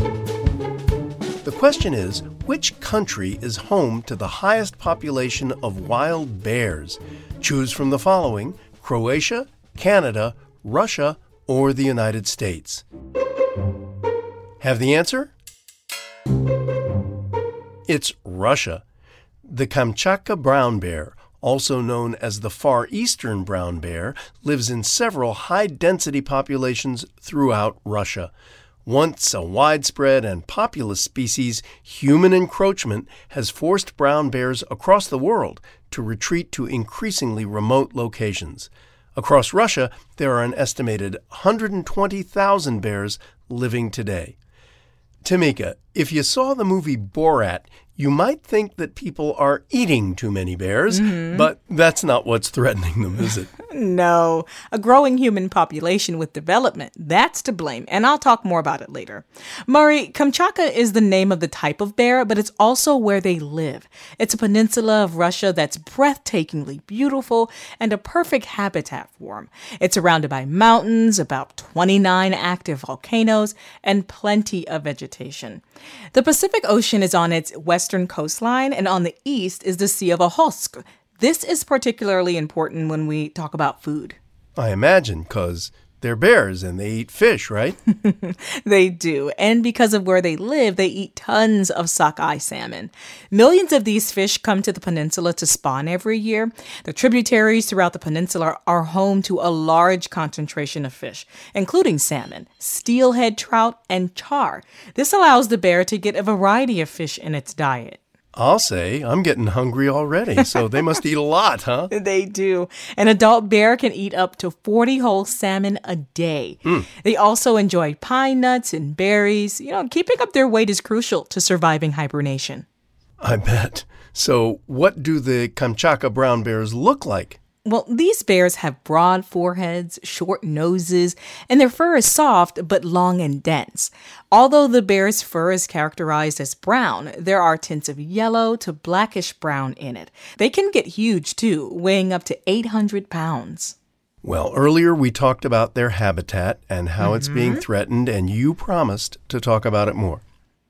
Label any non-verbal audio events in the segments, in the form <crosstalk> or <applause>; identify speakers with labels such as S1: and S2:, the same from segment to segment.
S1: The question is which country is home to the highest population of wild bears? Choose from the following Croatia, Canada, Russia, or the United States. Have the answer? It's Russia. The Kamchatka brown bear, also known as the Far Eastern brown bear, lives in several high density populations throughout Russia. Once a widespread and populous species, human encroachment has forced brown bears across the world to retreat to increasingly remote locations. Across Russia, there are an estimated 120,000 bears living today. Tamika, if you saw the movie Borat, you might think that people are eating too many bears, mm-hmm. but that's not what's threatening them, is it? <laughs>
S2: no. A growing human population with development, that's to blame, and I'll talk more about it later. Murray, Kamchatka is the name of the type of bear, but it's also where they live. It's a peninsula of Russia that's breathtakingly beautiful and a perfect habitat for them. It's surrounded by mountains, about 29 active volcanoes, and plenty of vegetation. The Pacific Ocean is on its western coastline, and on the east is the Sea of Okhotsk. This is particularly important when we talk about food.
S1: I imagine, because they're bears and they eat fish, right? <laughs>
S2: they do. And because of where they live, they eat tons of sockeye salmon. Millions of these fish come to the peninsula to spawn every year. The tributaries throughout the peninsula are home to a large concentration of fish, including salmon, steelhead trout, and char. This allows the bear to get a variety of fish in its diet.
S1: I'll say I'm getting hungry already. So they must eat a lot, huh? <laughs>
S2: They do. An adult bear can eat up to 40 whole salmon a day. Mm. They also enjoy pine nuts and berries. You know, keeping up their weight is crucial to surviving hibernation.
S1: I bet. So, what do the Kamchatka brown bears look like?
S2: Well, these bears have broad foreheads, short noses, and their fur is soft but long and dense. Although the bear's fur is characterized as brown, there are tints of yellow to blackish brown in it. They can get huge too, weighing up to 800 pounds.
S1: Well, earlier we talked about their habitat and how mm-hmm. it's being mm-hmm. threatened, and you promised to talk about it more.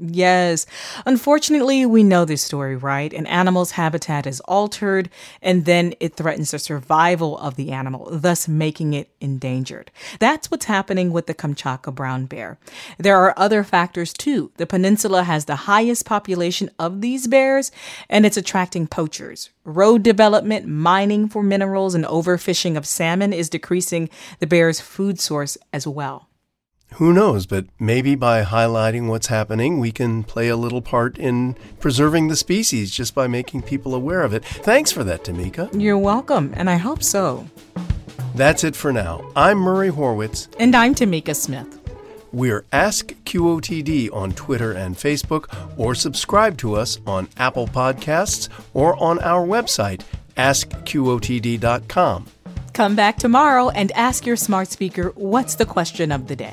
S2: Yes. Unfortunately, we know this story, right? An animal's habitat is altered and then it threatens the survival of the animal, thus making it endangered. That's what's happening with the Kamchatka brown bear. There are other factors too. The peninsula has the highest population of these bears and it's attracting poachers. Road development, mining for minerals, and overfishing of salmon is decreasing the bear's food source as well.
S1: Who knows, but maybe by highlighting what's happening, we can play a little part in preserving the species just by making people aware of it. Thanks for that, Tamika.
S2: You're welcome, and I hope so.
S1: That's it for now. I'm Murray Horwitz.
S2: And I'm Tamika Smith.
S1: We're Ask QOTD on Twitter and Facebook, or subscribe to us on Apple Podcasts or on our website, askqotd.com.
S2: Come back tomorrow and ask your smart speaker what's the question of the day.